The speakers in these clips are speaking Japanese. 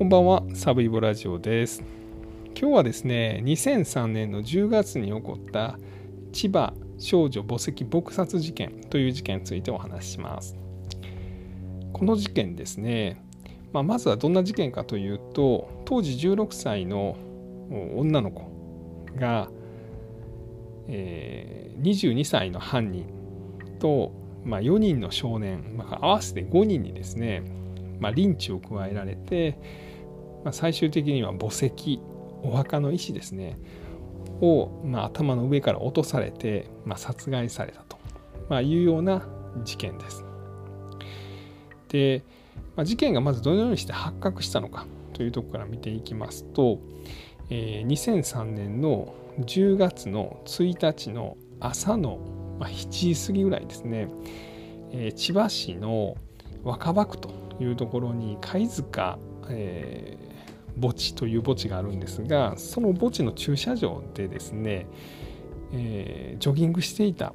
こんばんは、サブイボラジオです。今日はですね、2003年の10月に起こった千葉少女墓石撲殺事件という事件についてお話しします。この事件ですね、まあ、まずはどんな事件かというと、当時16歳の女の子が、えー、22歳の犯人と、まあ、4人の少年、まあ、合わせて5人にですね、まあ、リンチを加えられて、まあ、最終的には墓石お墓の石ですねを、まあ、頭の上から落とされて、まあ、殺害されたと、まあ、いうような事件です。で、まあ、事件がまずどのようにして発覚したのかというところから見ていきますと、えー、2003年の10月の1日の朝の、まあ、7時過ぎぐらいですね、えー、千葉市の若葉区というところに貝塚、えー、墓地という墓地があるんですがその墓地の駐車場でですね、えー、ジョギングしていた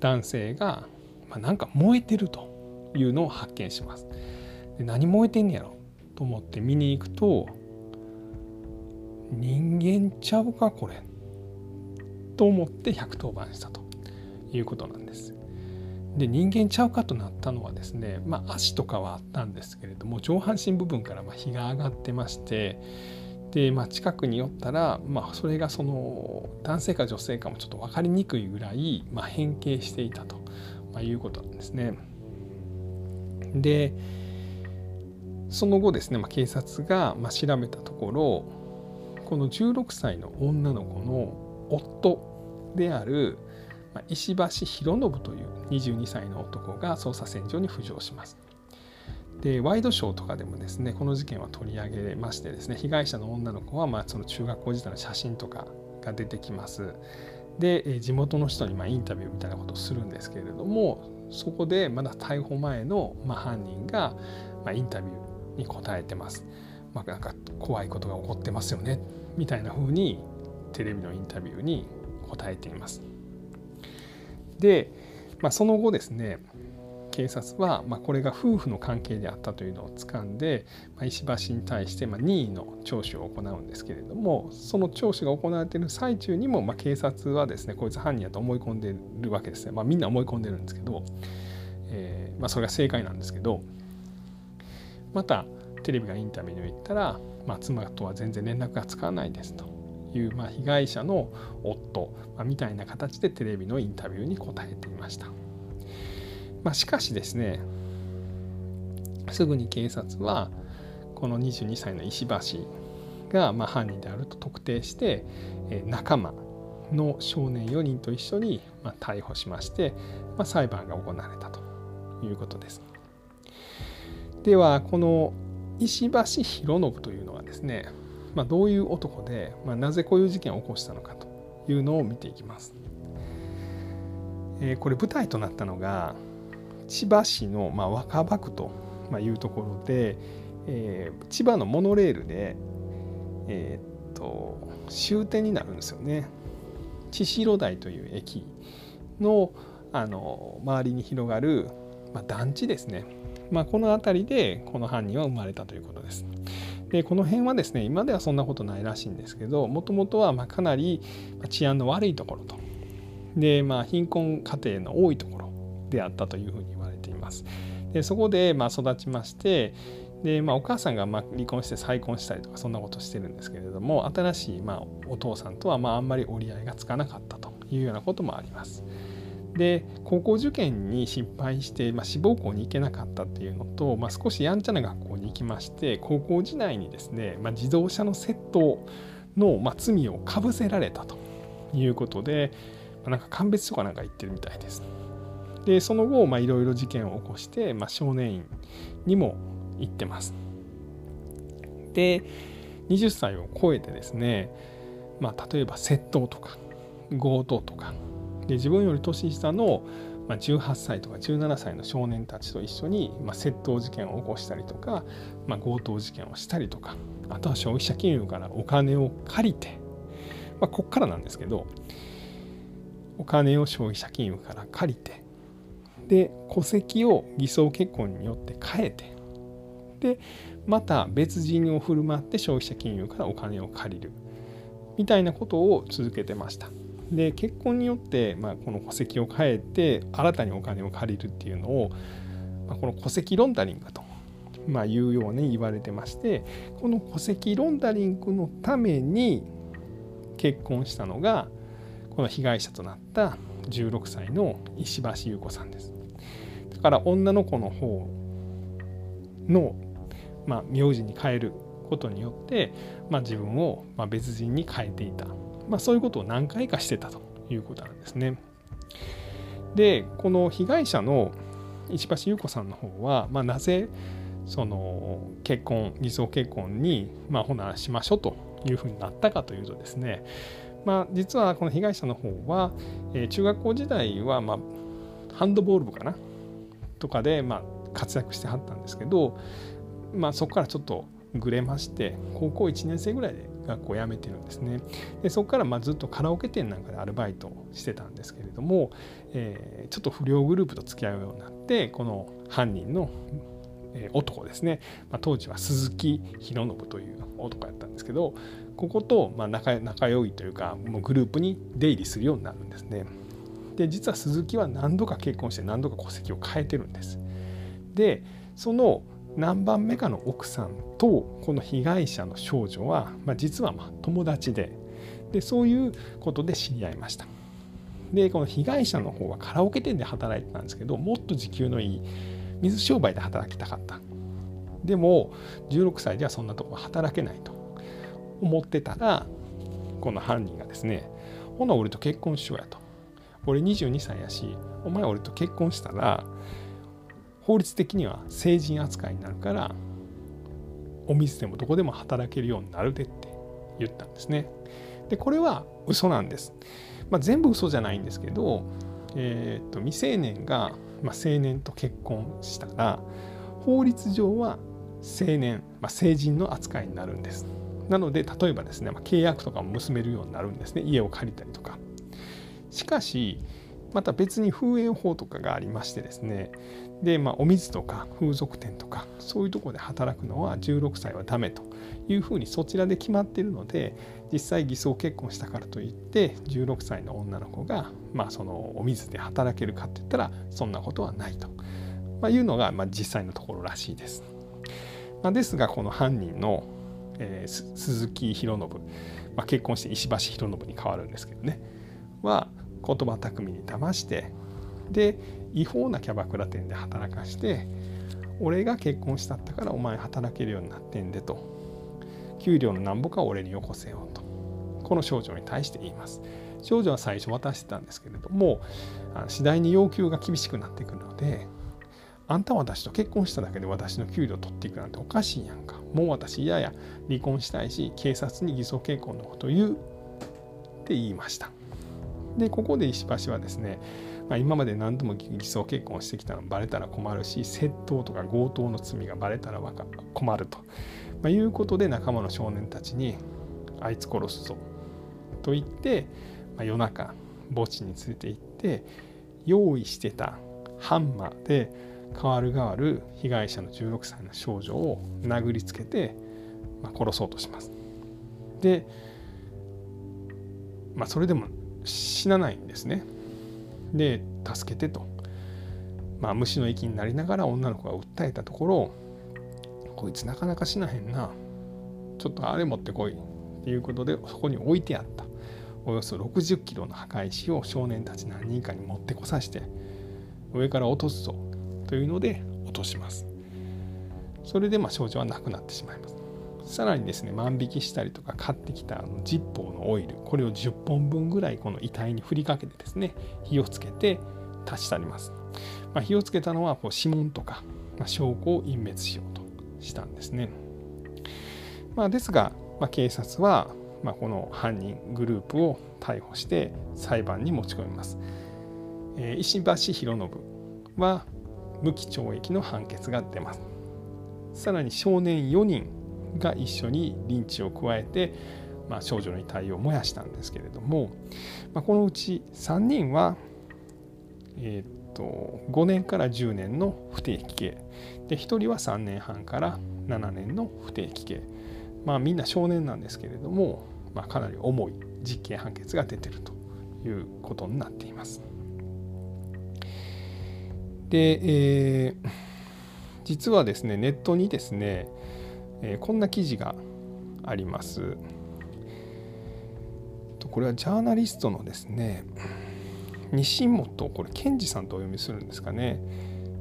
男性が、まあ、なんか燃えてるというのを発見します。で何燃えてんねやろと思って見に行くと人間ちゃうかこれと思って110番したということなんです。で人間ちゃうかとなったのはですね、まあ、足とかはあったんですけれども上半身部分からま火が上がってましてで、まあ、近くに寄ったら、まあ、それがその男性か女性かもちょっと分かりにくいぐらい、まあ、変形していたと、まあ、いうことなんですね。でその後ですね、まあ、警察がまあ調べたところこの16歳の女の子の夫である石橋博信という22歳の男が捜査線上に浮上します。でワイドショーとかでもですねこの事件は取り上げましてですね被害者の女の子はまあその中学校時代の写真とかが出てきます。で地元の人にまあインタビューみたいなことをするんですけれどもそこでまだ逮捕前のまあ犯人がまあインタビューに答えてます。まあ、なんか怖いことが起こってますよねみたいな風にテレビのインタビューに答えています。で、まあ、その後ですね警察は、まあ、これが夫婦の関係であったというのをつかんで、まあ、石橋に対して、ま、任意の聴取を行うんですけれどもその聴取が行われている最中にも、まあ、警察はですねこいつ犯人やと思い込んでるわけですね、まあ、みんな思い込んでるんですけど、えーまあ、それが正解なんですけどまたテレビがインタビューに言ったら、まあ、妻とは全然連絡がつかないですと。いう、まあ、被害者の夫、まあ、みたいな形でテレビのインタビューに答えていました。まあ、しかしですねすぐに警察はこの22歳の石橋がまあ犯人であると特定して仲間の少年4人と一緒にまあ逮捕しまして、まあ、裁判が行われたということです。ではこの石橋博信というのはですねまあ、どういう男で、まあ、なぜこういう事件を起こしたのかというのを見ていきます。えー、これ舞台となったのが千葉市の、まあ、若葉区というところで、えー、千葉のモノレールで、えー、っと終点になるんですよね。千代台という駅のあの周りに広がる、まあ、団地ですね。まあ、この辺りでこの犯人は生まれたということです。でこの辺はですね今ではそんなことないらしいんですけどもともとはまかなり治安の悪いところとで、まあ、貧困家庭の多いところであったというふうに言われています。でそこでま育ちましてで、まあ、お母さんがま離婚して再婚したりとかそんなことしてるんですけれども新しいまお父さんとはまああんまり折り合いがつかなかったというようなこともあります。で高校受験に失敗して、まあ、志望校に行けなかったっていうのと、まあ、少しやんちゃな学校に行きまして高校時代にですね、まあ、自動車の窃盗の、まあ、罪をかぶせられたということで、まあ、なんか鑑別とかなんか言ってるみたいです。でその後いろいろ事件を起こして、まあ、少年院にも行ってます。で20歳を超えてですね、まあ、例えば窃盗とか強盗とかで自分より年下のま18歳とか17歳の少年たちと一緒に、まあ、窃盗事件を起こしたりとか、まあ、強盗事件をしたりとかあとは消費者金融からお金を借りて、まあ、こっからなんですけどお金を消費者金融から借りてで戸籍を偽装結婚によって変えてで、また別人を振る舞って消費者金融からお金を借りるみたいなことを続けてました。で結婚によって、まあ、この戸籍を変えて新たにお金を借りるっていうのを、まあ、この戸籍ロンダリングと、まあ、いうように言われてましてこの戸籍ロンダリングのために結婚したのがこの被害者となった16歳の石橋優子さんです。だから女の子の方の、まあ、名字に変えることによって、まあ、自分をま別人に変えていた、まあ、そういうことを何回かしてたということなんですね。でこの被害者の石橋優子さんの方は、まあ、なぜその結婚偽装結婚に、まあ、ほなしましょうというふうになったかというとですね、まあ、実はこの被害者の方は、えー、中学校時代は、まあ、ハンドボール部かな？とかで、まあ、活躍してはったんですけど、まあ、そこからちょっとぐれまして高校1年生ぐらいで学校を辞めてるんですねでそこからまずっとカラオケ店なんかでアルバイトしてたんですけれども、えー、ちょっと不良グループと付き合うようになってこの犯人の男ですね、まあ、当時は鈴木博信という男やったんですけどこことまあ仲仲良いというかもうグループに出入りするようになるんですね。で実は鈴木は何度か結婚して何度か戸籍を変えてるんです。でその何番目かの奥さんとこの被害者の少女は、まあ、実はま友達ででそういうことで知り合いました。でこの被害者の方はカラオケ店で働いてたんですけどもっと時給のいい水商売で働きたかった。でも16歳ではそんなとこ働けないと思ってたらこの犯人がですねほな俺と結婚しようやと俺22歳やしお前俺と結婚したら法律的には成人扱いになるからお店でもどこでも働けるようになるでって言ったんですね。でこれは嘘なんです。まあ、全部嘘じゃないんですけど、えー、と未成年が、まあ、青年と結婚したら法律上は青年、まあ、成人の扱いになるんです。なので例えばですね、ま、契約とかも結べるようになるんですね家を借りたりとか。しかしまた別に風営法とかがありましてですねで、まあ、お水とか風俗店とかそういうところで働くのは16歳はダメというふうにそちらで決まっているので実際偽装結婚したからといって16歳の女の子が、まあ、そのお水で働けるかって言ったらそんなことはないと、まあ、いうのが、まあ、実際のところらしいです。まあ、ですがこの犯人の、えー、鈴木博信、まあ、結婚して石橋博信に変わるんですけどねは言葉巧みに騙してで違法なキャバクラ店で働かして俺が結婚したったからお前働けるようになってんでと。給料のなんぼか俺によこせよと。この少女に対して言います。少女は最初渡してたんですけれども次第に要求が厳しくなってくるのであんた私と結婚しただけで私の給料取っていくなんておかしいやんか。もう私嫌や。離婚したいし警察に偽装結婚のこと言うって言いました。でここで石橋はですね、まあ、今まで何度も偽装結婚してきたのバレたら困るし窃盗とか強盗の罪がバレたら困ると、まあ、いうことで仲間の少年たちにあいつ殺すぞと言って、まあ、夜中墓地に連れて行って用意してたハンマーで代わる代わる被害者の16歳の少女を殴りつけて、まあ、殺そうとします。で、まあ、それでも死なないんですね。で助けてと、まあ、虫の息になりながら女の子が訴えたところこいつなかなか死なへんな。ちょっとあれ持ってこいっていうことでそこに置いてあった。およそ60キロの墓石を少年たち何人かに持ってこさせて上から落とすぞというので落とします。それでまあ少女は亡くなってしまいます。さらにですね万引きしたりとか買ってきたあのジッポーのオイルこれを10本分ぐらいこの遺体に振りかけてですね火をつけて立ち去ります、まあ、火をつけたのはこう指紋とか、まあ、証拠を隠滅しようとしたんですね、まあ、ですが、まあ、警察は、まあ、この犯人グループを逮捕して裁判に持ち込みます、えー、石橋博信は無期懲役の判決が出ます。さらに少年4人が一緒にリンチを加えて、まあ、少女の遺体を燃やしたんですけれども、まあ、このうち3人は、えー、っと5年から10年の不定期刑で1人は3年半から7年の不定期刑まあみんな少年なんですけれども、まあ、かなり重い実刑判決が出てるということになっています。で、えー、実はですねネットにですね、えー、こんな記事があります。これはジャーナリストのですね西本これ健二さんとお読みするんですかね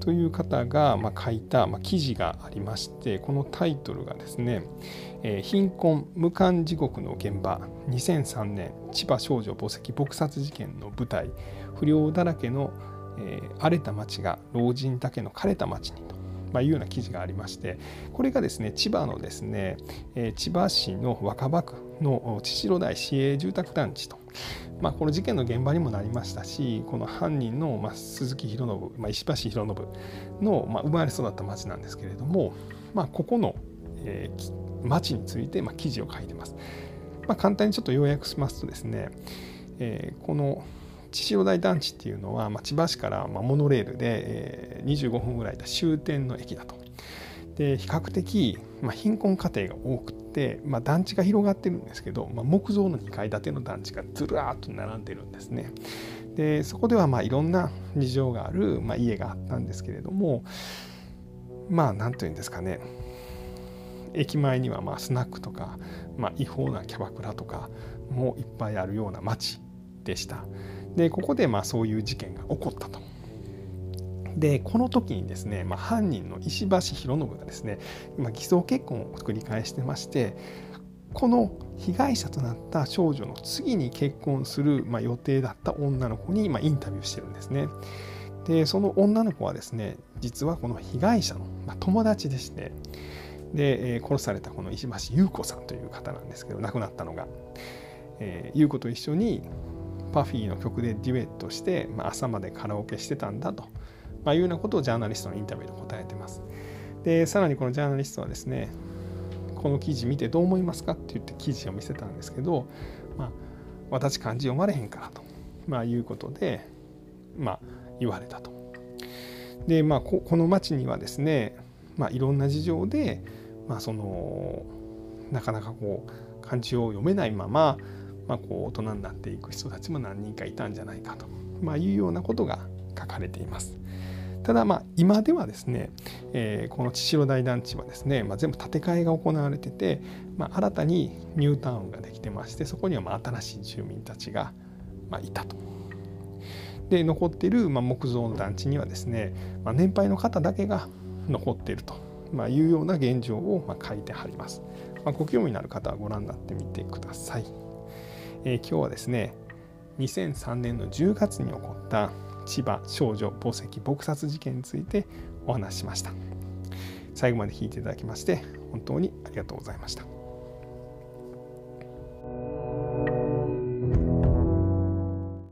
という方が、ま書いた、ま記事がありましてこのタイトルがですね「え、貧困無間地獄の現場2003年千葉少女墓石撲殺事件の舞台不良だらけの、え、荒れた町が老人だけの枯れた町に」と。まあ、いうような記事がありましてこれがですね千葉のですね、え、千葉市の若葉区の千代台市営住宅団地とまあ、この事件の現場にもなりましたしこの犯人の、まあ、鈴木博信、まあ、石橋博信の、まあ、生まれ育った町なんですけれども、まあ、ここの、えー、町について、まあ、記事を書いてます。まあ、簡単にちょっと要約しますとですね、えー、この千代台団地っていうのは、まあ、千葉市からモノレールで、えー、25分ぐらいで終点の駅だと。で比較的、まあ、貧困家庭が多くて、まあ、団地が広がってるんですけど、まあ、木造の2階建ての団地がずらーっと並んでるんですね。でそこではまあいろんな事情がある、まあ、家があったんですけれどもまあ何というんですかね駅前にはまあスナックとか、まあ、違法なキャバクラとかもいっぱいあるような街でした。でここでまあそういう事件が起こったと。でこの時にですね、まあ、犯人の石橋博信がですね今偽装結婚を繰り返してましてこの被害者となった少女の次に結婚する、まあ、予定だった女の子に、まあ、インタビューしてるんですね。でその女の子はですね実はこの被害者の、まあ、友達でしてで、えー、殺されたこの石橋優子さんという方なんですけど亡くなったのが、えー、優子と一緒にパフィーの曲でデュエットして、まあ、朝までカラオケしてたんだとまあ、いうようなことをジャーナリストのインタビューで答えてます。でさらにこのジャーナリストはですねこの記事見てどう思いますかって言って記事を見せたんですけど、まあ、私漢字読まれへんからと、まあ、いうことで、まあ、言われたと。でまあこの町にはですね、まあ、いろんな事情で、まあ、そのなかなかこう漢字を読めないまま、まあ、こう大人になっていく人たちも何人かいたんじゃないかと、まあ、いうようなことが書かれています。ただまあ今ではですね、えー、この千代大団地はですね、まあ、全部建て替えが行われてて、まあ、新たにニュータウンができてましてそこにはまあ新しい住民たちがまあいたと。で残っているまあ木造の団地にはですね、まあ、年配の方だけが残っていると、まあ、いうような現状をまあ書いてあります。まあ、ご興味のある方はご覧になってみてください。えー、今日はですね2003年の10月に起こった千葉少女宝石撲殺事件についてお話ししました。最後まで聞いていただきまして本当にありがとうございました。